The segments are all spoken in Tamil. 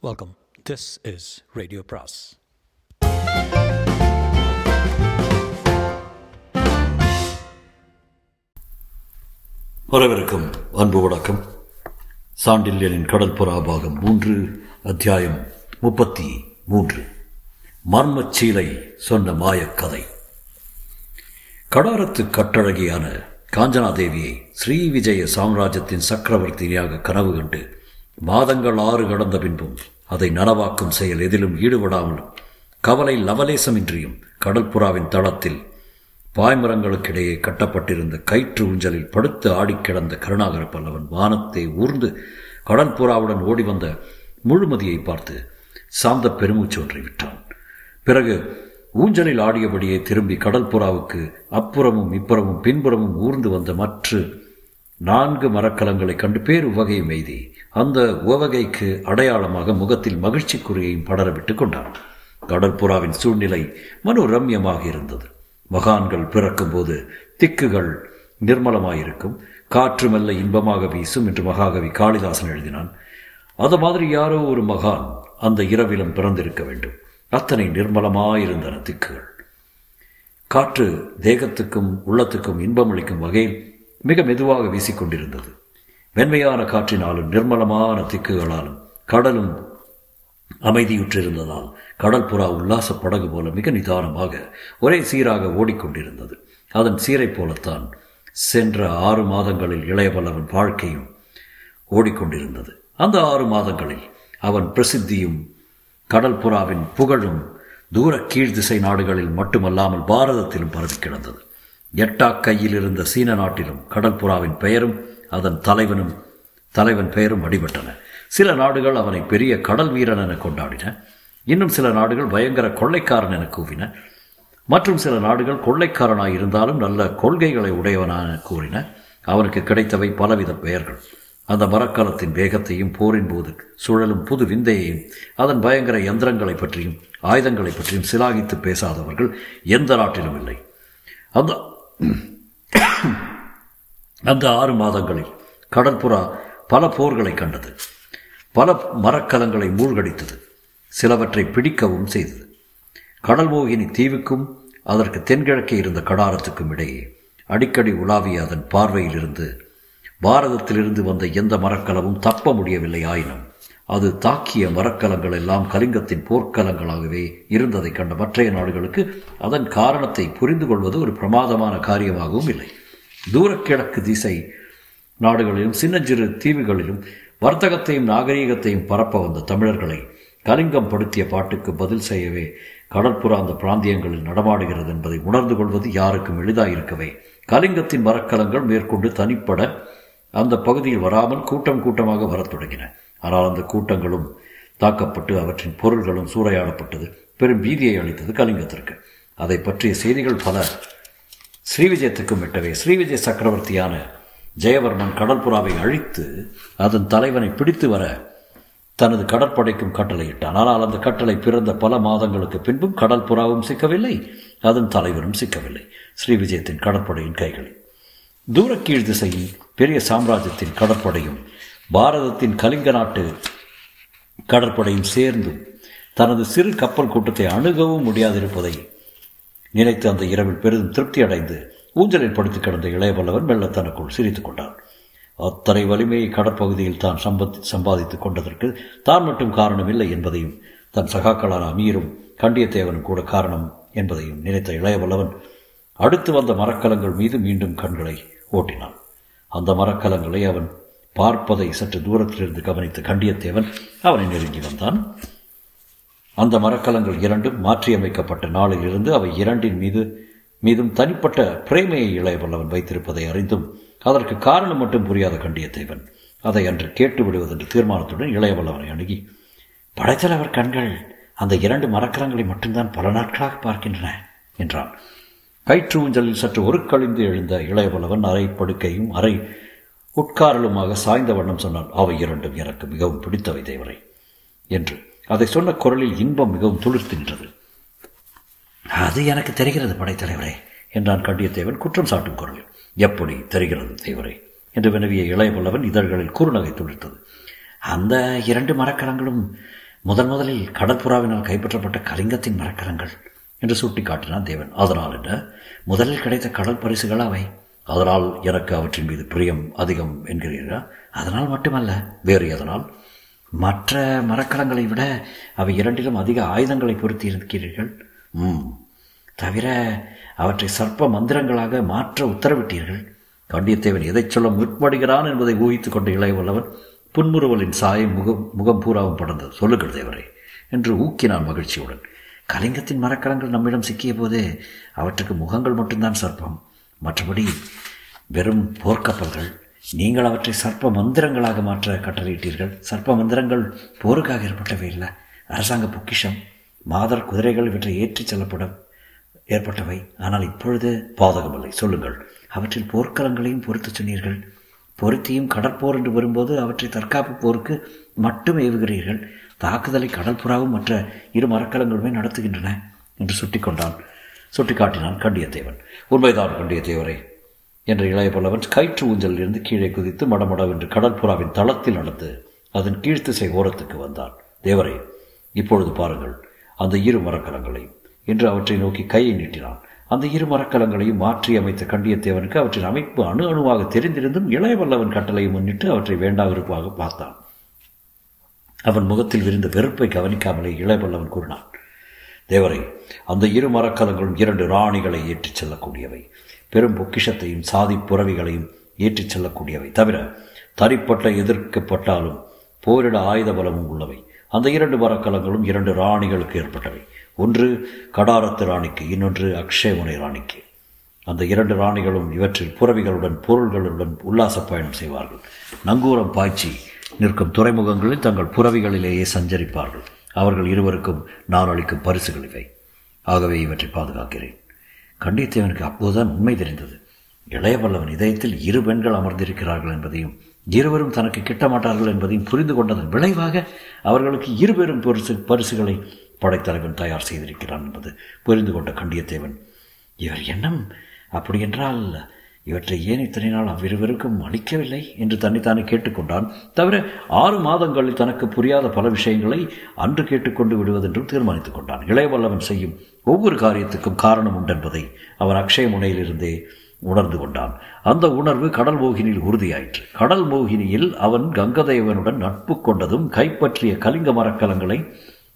வெல்கம் திஸ் இஸ் ரேடியோ பிராஸ் வரவிருக்கும் அன்பு வணக்கம். சாண்டில்யனின் கடற்புறா பாகம் மூன்று அத்தியாயம் முப்பத்தி மூன்று. மர்மச்சீலை சொன்ன மாயக்கதை கடாரத்து கட்டழகியான காஞ்சனாதேவியை ஸ்ரீ விஜய சாம்ராஜ்யத்தின் சக்கரவர்த்தியாக கனவு கண்டு மாதங்கள் ஆறு கடந்த பின்பும் அதை நனவாக்கும் செயல் எதிலும் ஈடுபடாமலும் கவலை லவலேசமின்றியும் கடற்புறாவின் தளத்தில் பாய்மரங்களுக்கிடையே கட்டப்பட்டிருந்த கயிற்று ஊஞ்சலில் படுத்து ஆடிக் கிடந்த கருணாகர பல்லவன் வானத்தை ஊர்ந்து கடற்புறாவுடன் ஓடி வந்த முழுமதியை பார்த்து சாந்த பெருமூச்சு ஒன்றை விட்டான். பிறகு ஊஞ்சலில் ஆடியபடியே திரும்பி கடற்புறாவுக்கு அப்புறமும் இப்புறமும் பின்புறமும் ஊர்ந்து வந்த மற்ற நான்கு மரக்கலங்களைக் கண்டு பேர் உவகையும் மெய்தி அந்த உவகைக்கு அடையாளமாக முகத்தில் மகிழ்ச்சிக்குறியையும் படரவிட்டுக் கொண்டான். கடற்புறாவின் சூழ்நிலை மனோரம்யமாக இருந்தது மகான்கள் பிறக்கும்போது திக்குகள் நிர்மலமாயிருக்கும். காற்று மெல்ல இன்பமாக வீசும் என்று மகாகவி காளிதாசன் எழுதினான். அது மாதிரி யாரோ ஒரு மகான் அந்த இரவிலும் பிறந்திருக்க வேண்டும். அத்தனை நிர்மலமாயிருந்தன திக்குகள். காற்று தேகத்துக்கும் உள்ளத்துக்கும் இன்பமளிக்கும் வகையில் மிக மெதுவாக வீசிக்கொண்டிருந்தது. வெண்மையான காற்றினாலும் நிர்மலமான திக்குகளாலும் கடலும் அமைதியுற்றிருந்ததால் கடற்புறா உல்லாச படகு போல மிக நிதானமாக ஒரே சீராக ஓடிக்கொண்டிருந்தது. அதன் சீரை போலத்தான் சென்ற ஆறு மாதங்களில் இளையவல்லவன் வாழ்க்கையும் ஓடிக்கொண்டிருந்தது. அந்த ஆறு மாதங்களில் அவன் பிரசித்தியும் கடற்புறாவின் புகழும் தூர கீழ் திசை நாடுகளில் மட்டுமல்லாமல் பாரதத்திலும் பரவி கிடந்தது. எட்டா கையில் இருந்த சீன நாட்டிலும் கடற்புறாவின் பெயரும் அதன் தலைவனும் தலைவன் பெயரும் அடிபட்டன. சில நாடுகள் அவனை பெரிய கடல் வீரன் என கொண்டாடின. இன்னும் சில நாடுகள் பயங்கர கொள்ளைக்காரன் என கூவின. மற்றும் சில நாடுகள் கொள்ளைக்காரனாய் இருந்தாலும் நல்ல கொள்கைகளை உடையவனான கூறின. அவனுக்கு கிடைத்தவை பலவித பெயர்கள். அந்த மரக்காலத்தின் வேகத்தையும் போரின் போது சுழலும் புது விந்தையையும் அதன் பயங்கர யந்திரங்களை பற்றியும் ஆயுதங்களை பற்றியும் சிலாகித்து பேசாதவர்கள் எந்த நாட்டிலும் இல்லை. அந்த அந்த ஆறு மாதங்களில் கடற்புறா பல போர்களை கண்டது. பல மரக்கலங்களை மூழ்கடித்தது. சிலவற்றை பிடிக்கவும் செய்தது. கடல் மோகினி தீவுக்கும் அதற்கு தென்கிழக்கே இருந்த கடாரத்துக்கும் இடையே அடிக்கடி உலாவிய அதன் பார்வையிலிருந்து பாரதத்திலிருந்து வந்த எந்த மரக்கலமும் தப்ப முடியவில்லை ஆயினும் அது தாக்கிய மரக்கலங்கள் எல்லாம் கலிங்கத்தின் போர்க்கலங்களாகவே இருந்ததை கண்ட மற்றைய நாடுகளுக்கு அதன் காரணத்தை புரிந்து கொள்வது ஒரு பிரமாதமான காரியமாகவும் இல்லை. தூரக்கிழக்கு திசை நாடுகளிலும் சின்னஞ்சிறு தீவுகளிலும் வர்த்தகத்தையும் நாகரீகத்தையும் பரப்ப வந்த தமிழர்களை கலிங்கம் படுத்திய பாட்டுக்கு பதில் செய்யவே கடற்புற அந்த பிராந்தியங்களில் நடமாடுகிறது என்பதை உணர்ந்து கொள்வது யாருக்கும் எளிதாயிருக்கவே. கலிங்கத்தின் மரக்கலங்கள் மேற்கொண்டு தனிப்பட அந்த பகுதியில் வராமல் கூட்டம் கூட்டமாக வரத் தொடங்கின. ஆனால் அந்த கூட்டங்களும் தாக்கப்பட்டு அவற்றின் பொருள்களும் சூறையாடப்பட்டது. பெரும் பீதியை அளித்தது கலிங்கத்திற்கு. அதை பற்றிய செய்திகள் பல. ஸ்ரீவிஜயத்துக்கும் விட்டவே ஸ்ரீவிஜய சக்கரவர்த்தியான ஜெயவர்மன் கடற்புறாவை அழித்து அதன் தலைவனை பிடித்து வர தனது கடற்படைக்கும் கட்டளையிட்டான். ஆனால் அந்த கட்டளை பிறந்த பல மாதங்களுக்கு பின்பும் கடற்புறாவும் சிக்கவில்லை அதன் தலைவரும் சிக்கவில்லை. ஸ்ரீவிஜயத்தின் கடற்படையின் கைகளில். தூரக்கீழ் திசையில் பெரிய சாம்ராஜ்யத்தின் கடற்படையும் பாரதத்தின் கலிங்க நாட்டு கடற்படையும் சேர்ந்தும் தனது சிறு கப்பல் கூட்டத்தை அணுகவும் முடியாதிருப்பதை நினைத்து அந்த இரவில் பெரிதும் திருப்தி அடைந்து ஊஞ்சலில் படுத்து கிடந்த இளையவல்லவன் மெல்ல தனக்குள் சிரித்துக் கொண்டான். அத்தனை வலிமையை கடற்பகுதியில் தான் சம்பத் சம்பாதித்துக் கொண்டதற்கு தான் மட்டும் காரணம் இல்லை என்பதையும் தன் சகாக்களான அமீரும் கண்டியத்தேவனும் கூட காரணம் என்பதையும் நினைத்த இளையவல்லவன் அடுத்து வந்த மரக்கலங்கள் மீது மீண்டும் கண்களை ஓட்டினான். அந்த மரக்கலங்களை அவன் பார்ப்பதை சற்று தூரத்திலிருந்து கவனித்த கண்டியத்தேவன் அவனை நெருங்கி வந்தான். அந்த மரக்கலங்கள் இரண்டும் மாற்றியமைக்கப்பட்ட நாளில் இருந்து அவை இரண்டின் மீது மீதும் தனிப்பட்ட பிரேமையை இளையவல்லவன் வைத்திருப்பதை அறிந்தும் அதற்கு காரணம் மட்டும் புரியாத கண்டியத்தேவன் அதை அன்று கேட்டு விடுவதென்று தீர்மானத்துடன் இளையவல்லவனை அணுகி படைத்தலைவர் கண்கள் அந்த இரண்டு மரக்கலங்களை மட்டும்தான் பல நாட்களாக பார்க்கின்றன என்றான். கயிற்று ஊஞ்சலில் சற்று ஒரு கழிந்து எழுந்த இளையவல்லவன் அரை படுக்கையும் அறை உட்காரலுமாக சாய்ந்த வண்ணம் சொன்னான் அவை இரண்டும் எனக்கு மிகவும் பிடித்தவை தேவரை என்று. அதை சொன்ன குரலில் இன்பம் மிகவும் துளிர்த்து நின்றது அது எனக்கு தெரிகிறது படைத்தலைவரே என்றான் கண்டியத்தேவன் குற்றம் சாட்டும் குரலில். எப்படி தெரிகிறது தேவரே என்று வினவிய இளைய புலவன் இதழ்களில் குறுநகை துளிர்த்தது. அந்த இரண்டு மரக்கலங்களும் முதன் முதலில் கடற்புறாவினால் கைப்பற்றப்பட்ட கலிங்கத்தின் மரக்கலங்கள் என்று சுட்டி காட்டினான் தேவன். அதனால் என்ன? முதலில் கிடைத்த கடல் பரிசுகள் அவை. அதனால் எனக்கு அவற்றின் மீது பிரியம் அதிகம் என்கிறீர்களா? அதனால் மட்டுமல்ல வேறு எதனால்? மற்ற மரக்கலங்களை விட அவை இரண்டிலும் அதிக ஆயுதங்களை பொருத்தி இருக்கிறீர்கள் ம். தவிர அவற்றை சர்ப்ப மந்திரங்களாக மாற்ற உத்தரவிட்டீர்கள். கண்டியத்தேவன் எதை சொல்ல முற்படுகிறான் என்பதை ஊகித்துக் கொண்ட இளையவல்லவன் புன்முறுவலின் சாயம் முகம் முகம் பூராவும் படர்ந்தது சொல்லுங்கள் தேவரே என்று ஊக்கினான் மகிழ்ச்சியுடன். கலிங்கத்தின் மரக்கலங்கள் நம்மிடம் சிக்கிய போது அவற்றுக்கு முகங்கள் மட்டும்தான் சர்ப்பம். மற்றபடி வெறும் போர்க்கப்பல்கள் நீங்கள் அவற்றை சர்ப்ப மந்திரங்களாக மாற்ற கட்டளையிட்டீர்கள். சர்ப்ப மந்திரங்கள் போருக்காக ஏற்பட்டவை இல்லை அரசாங்க பொக்கிஷம் மாதர் குதிரைகள் இவற்றை ஏற்றிச் செல்லப்படும் ஏற்பட்டவை. ஆனால் இப்பொழுது பாதகமில்லை சொல்லுங்கள். அவற்றில் போர்க்களங்களையும் பொறுத்து சொன்னீர்கள். பொருத்தியும் கடற்போர் என்று வரும்போது அவற்றை தற்காப்பு போருக்கு மட்டும் ஏவுகிறீர்கள். தாக்குதலை கடற்புறாவும் மற்ற இரு மரக்கலங்களுமே நடத்துகின்றன என்று சுட்டிக்கொண்டான் சுட்டிக்காட்டினான் கண்டியத்தேவன். உண்மைதான் கண்டியத்தேவரே. என்ற இளைய பல்லவன் கயிற்று ஊஞ்சலில் இருந்து கீழே குதித்து மடமடவென்று கடற்புறாவின் தளத்தில் நடந்து அதன் கீழ்த்திசை ஓரத்துக்கு வந்தான். தேவரே இப்பொழுது பாருங்கள் அந்த இரு மரக்கலங்களையும். என்று அவற்றை நோக்கி கையை நீட்டினான். அந்த இரு மரக்கலங்களையும் மாற்றி அமைத்த கண்டியத்தேவனுக்கு அவற்றின் அமைப்பு அணு அணுவாக தெரிந்திருந்தும் இளையவல்லவன் கட்டளையை முன்னிட்டு அவற்றை வேண்டாவிருப்பாக பார்த்தான். அவன் முகத்தில் விரிந்த வெறுப்பை கவனிக்காமலே இளையவல்லவன் கூறினான் தேவரை அந்த இரு மரக்கலங்களும் இரண்டு ராணிகளை ஏற்றிச் செல்லக்கூடியவை. பெரும் பொக்கிஷத்தையும் சாதி புறவிகளையும் ஏற்றிச் செல்லக்கூடியவை தவிர தனிப்பட்ட எதிர்க்கப்பட்டாலும் போரிட ஆயுத பலமும் உள்ளவை. அந்த இரண்டு மரக்கலங்களும் இரண்டு ராணிகளுக்கு ஏற்பட்டவை. ஒன்று கடாரத்து ராணிக்கு இன்னொன்று அக்ஷயமுனை ராணிக்கு. அந்த இரண்டு ராணிகளும் இவற்றில் புறவிகளுடன் பொருள்களுடன் உல்லாச பயணம் செய்வார்கள். நங்கூரம் பாய்ச்சி நிற்கும் துறைமுகங்களில் தங்கள் புறவிகளிலேயே சஞ்சரிப்பார்கள். அவர்கள் இருவருக்கும் நான் அளிக்கும் பரிசுகள் இவை. ஆகவே இவற்றை பாதுகாக்கிறேன். கண்டித்தேவனுக்கு அப்போதுதான் உண்மை தெரிந்தது. இளையவல்லவன் இதயத்தில் இரு பெண்கள் அமர்ந்திருக்கிறார்கள் என்பதையும் இருவரும் தனக்கு கிட்ட மாட்டார்கள் என்பதையும் புரிந்து கொண்டதன் விளைவாக அவர்களுக்கு இருபெரும் பரிசு பரிசுகளை படைத்தலைவன் தயார் செய்திருக்கிறான் என்பது புரிந்து கொண்ட கண்டியத்தேவன். இவர் எண்ணம் அப்படியென்றால் இவற்றை ஏன் இத்தனை நாள் அவ்விருவருக்கும் அளிக்கவில்லை என்று தன்னைத்தானே கேட்டுக்கொண்டான். தவிர ஆறு மாதங்களில் தனக்கு புரியாத பல விஷயங்களை அன்று கேட்டுக்கொண்டு விடுவதென்றும் தீர்மானித்துக் கொண்டான். இளையவல்லவன் செய்யும் ஒவ்வொரு காரியத்துக்கும் காரணம் உண்டென்பதை அவன் அக்ஷய முனையிலிருந்தே உணர்ந்து கொண்டான். அந்த உணர்வு கடல் மோகினியில் உறுதியாயிற்று. கடல் மோகினியில் அவன் கங்கதேவனுடன் நட்பு கொண்டதும் கைப்பற்றிய கலிங்க மரக்கலங்களை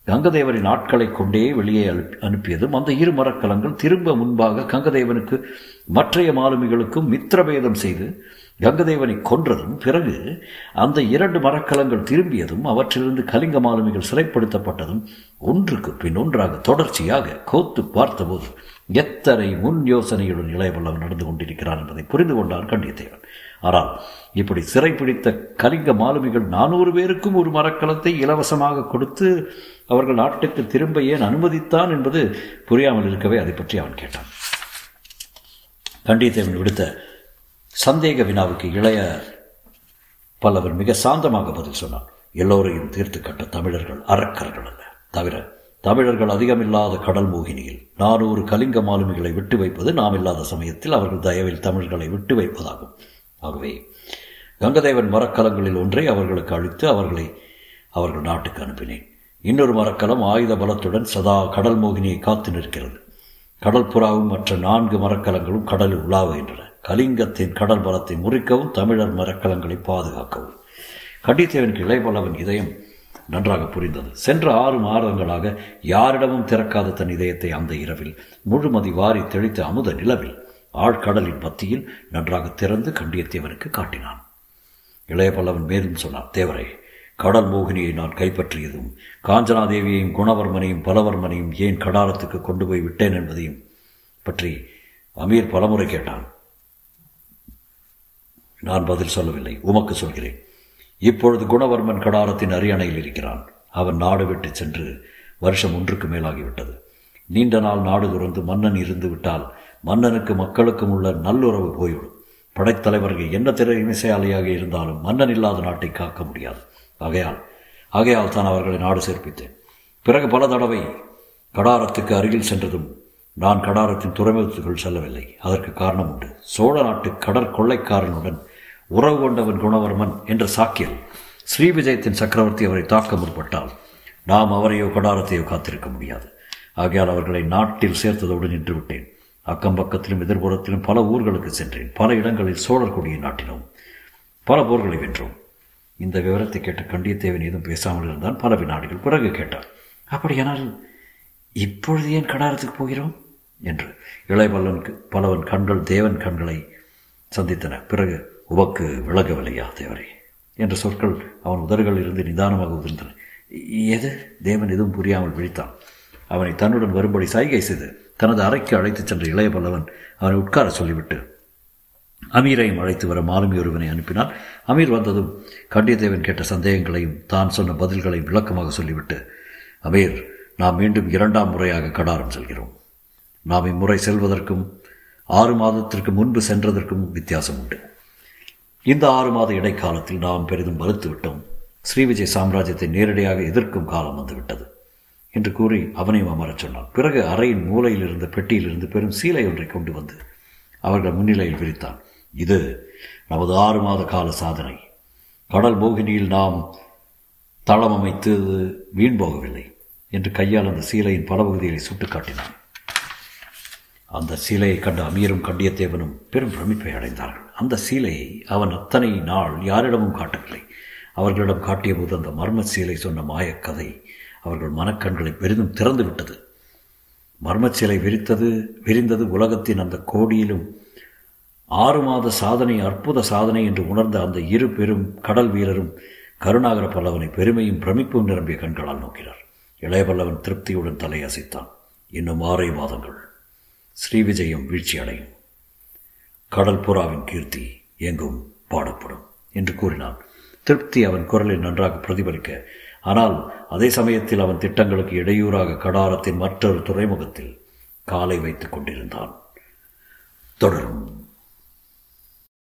கங்கதேவரின் ஆட்களை கொண்டே வெளியே அனுப்பியதும் அந்த இரு மரக்கலங்கள் திரும்ப முன்பாக கங்கதேவனுக்கு மற்றைய மாலுமிகளுக்கும் மித்திரபேதம் செய்து கங்கதேவனை கொன்றதும் பிறகு அந்த இரண்டு மரக்கலங்கள் திரும்பியதும் அவற்றிலிருந்து கலிங்க மாலுமிகள் சிறைப்படுத்தப்பட்டதும் ஒன்றுக்கு பின் ஒன்றாக தொடர்ச்சியாக கோத்து பார்த்தபோது எத்தனை முன் யோசனையுடன் இளையவல்லவன் நடந்து கொண்டிருக்கிறான் என்பதை புரிந்து கொண்டார் கண்டியத்தேவன். ஆனால் இப்படி சிறைப்பிடித்த கலிங்க மாலுமிகள் நானூறு பேருக்கும் ஒரு மரக்கலத்தை இலவசமாக கொடுத்து அவர்கள் நாட்டுக்கு திரும்ப ஏன் அனுமதித்தான் என்பது புரியாமல் இருக்கவே அதை பற்றி அவன் கேட்டான். கண்டியத்தேவன் விடுத்த சந்தேக வினாவுக்கு இளைய பல்லவன் மிக சாந்தமாக பதில் சொன்னான் எல்லோரையும் தீர்த்து கட்ட தமிழர்கள் அறக்கர்கள் அல்ல. தவிர தமிழர்கள் அதிகமில்லாத கடல் மோகினியில் நானூறு கலிங்க மாலுமிகளை விட்டு வைப்பது நாம் இல்லாத சமயத்தில் அவர்கள் தயவில் தமிழர்களை விட்டு வைப்பதாகும். ஆகவே கங்கதேவன் மரக்கலங்களில் ஒன்றை அவர்களுக்கு அழித்து அவர்களை அவர்கள் நாட்டுக்கு அனுப்பினேன். இன்னொரு மரக்கலம் ஆயுத பலத்துடன் சதா கடல் மோகினியை காத்து நிற்கிறது. கடல் புறாவும் மற்ற நான்கு மரக்கலங்களும் கடலில் உலாவுகின்றன. கலிங்கத்தின் கடல் பலத்தை முறிக்கவும் தமிழர் மரக்கலங்களை பாதுகாக்கவும். கண்டித்தேவனுக்கு இளையபலவன் இதயம் நன்றாக புரிந்தது. சென்ற ஆறு மாதங்களாக யாரிடமும் திறக்காத தன் இதயத்தை அந்த இரவில் முழுமதி வாரி தெளித்த அமுத நிலவில் ஆழ்கடலின் மத்தியில் நன்றாக திறந்து கண்டியத்தேவனுக்கு காட்டினான். இளையபல்லவன் மேலும் சொன்னார் தேவரே கடல் மோகினியை நான் கைப்பற்றியதும் காஞ்சனாதேவியையும் குணவர்மனையும் பலவர்மனையும் ஏன் கடாரத்துக்கு கொண்டு போய் விட்டேன் என்பதையும் பற்றி அமீர் பலமுறை கேட்டான். நான் பதில் சொல்லவில்லை. உமக்கு சொல்கிறேன். இப்பொழுது குணவர்மன் கடாரத்தின் அரியணையில் இருக்கிறான். அவன் நாடு விட்டு சென்று வருஷம் ஒன்றுக்கு மேலாகிவிட்டது. நீண்ட நாள் நாடு துறந்து மன்னன் இருந்து விட்டால் மன்னனுக்கு மக்களுக்கும் உள்ள நல்லுறவு போய்விடும். படைத்தலைவர்கள் என்ன திறமைசாலியாக இருந்தாலும் மன்னன் இல்லாத நாட்டை காக்க முடியாது. ஆகையால் ஆகையால் தான் அவர்களை நாடு சேர்ப்பித்தேன். பிறகு பல தடவை கடாரத்துக்கு அருகில் சென்றதும் நான் கடாரத்தின் துறைமுகத்துக்குள் செல்லவில்லை. அதற்கு காரணம் உண்டு. சோழ நாட்டு கடற்கொள்ளைக்காரனுடன் உறவு கொண்டவன் குணவர்மன் என்ற சாக்கியம் ஸ்ரீவிஜயத்தின் சக்கரவர்த்தி அவரை தாக்க முற்பட்டால் நாம் அவரையோ கடாரத்தையோ காத்திருக்க முடியாது. ஆகையால் அவர்களை நாட்டில் சேர்த்ததோடு நின்று விட்டேன் அக்கம் பக்கத்திலும் எதிர்புறத்திலும் பல ஊர்களுக்கு சென்றேன். பல இடங்களில் சோழர் கொடியை நாட்டினோம். பல போர்களை வென்றோம். இந்த விவரத்தை கேட்ட கண்டியத்தேவன் ஏதும் பேசாமல் இருந்தான். பல வினாடிகள் பிறகு கேட்டார் அப்படியானால் இப்பொழுது ஏன் கடாரத்துக்கு போகிறோம்? என்று இளையபல்லனுக்கு பலவன் கண்கள் தேவன் கண்களை சந்தித்தன. பிறகு உவக்கு விலகவில்லையா தேவரே? என்ற சொற்கள் அவன் உதறுகளில் இருந்து நிதானமாக உதிர்ந்தன. எது? தேவன் எதுவும் புரியாமல் விழித்தான். அவனை தன்னுடன் வரும்படி சைகை செய்து தனது அறைக்கு அழைத்துச் சென்ற இளைய பல்லவன் அவனை உட்கார சொல்லிவிட்டு அமீரையும் அழைத்து வர மாலுமி ஒருவனை அனுப்பினான். அமீர் வந்ததும் கண்டியத்தேவன் கேட்ட சந்தேகங்களையும் தான் சொன்ன பதில்களையும் விளக்கமாக சொல்லிவிட்டு அமீர் நாம் மீண்டும் இரண்டாம் முறையாக கடாரம் செல்கிறோம். நாம் இம்முறை செல்வதற்கும் ஆறு மாதத்திற்கு முன்பு சென்றதற்கும் வித்தியாசம் உண்டு. இந்த ஆறு மாத இடைக்காலத்தில் நாம் பெரிதும் மறுத்துவிட்டோம் ஸ்ரீவிஜய் சாம்ராஜ்யத்தை நேரடியாக எதிர்க்கும் காலம் வந்துவிட்டது என்று கூறி அவனையும் அமரச் சொன்னான். பிறகு அறையின் மூலையில் இருந்த பெட்டியிலிருந்து பெரும் சீலை ஒன்றை கொண்டு வந்து அவர்கள் முன்னிலையில் விரித்தான். இது நமது ஆறு மாத கால சாதனை. கடல் மோகினியில் நாம் தளம் அமைத்து வீண் போகவில்லை என்று கையால் அந்த சீலையின் பல பகுதிகளை சுட்டுக்காட்டினான் அந்த சீலையை கண்ட அமீரும் கண்டியத்தேவனும் பெரும் பிரமிப்பை அடைந்தார்கள். அந்த சீலையை அவன் அத்தனை நாள் யாரிடமும் காட்டவில்லை. அவர்களிடம் காட்டிய போது அந்த மர்ம சீலை சொன்ன மாயக்கதை அவர்கள் மனக்கண்களை பெரிதும் திறந்து விட்டது. மர்மச்சிலை விரித்தது விரிந்தது உலகத்தின் அந்த கோடியிலும். ஆறு மாத சாதனை அற்புத சாதனை என்று உணர்ந்த அந்த இரு பெரும் கடல் வீரரும் கருணாகர பல்லவனை பெருமையும் பிரமிப்பும் நிரம்பிய கண்களால் நோக்கினார். இளைய பல்லவன் திருப்தியுடன் தலையசைத்தான். இன்னும் ஆறே மாதங்கள். ஸ்ரீவிஜயம் வீழ்ச்சி அடையும் கடல் புறாவின் கீர்த்தி எங்கும் பாடப்படும் என்று கூறினான். திருப்தி அவன் குரலில் நன்றாக பிரதிபலிக்க ஆனால் அதே சமயத்தில் அவன் திட்டங்களுக்கு இடையூறாக கடாரத்தின் மற்றொரு துறைமுகத்தில் காலை வைத்துக் கொண்டிருந்தான். தொடரும்.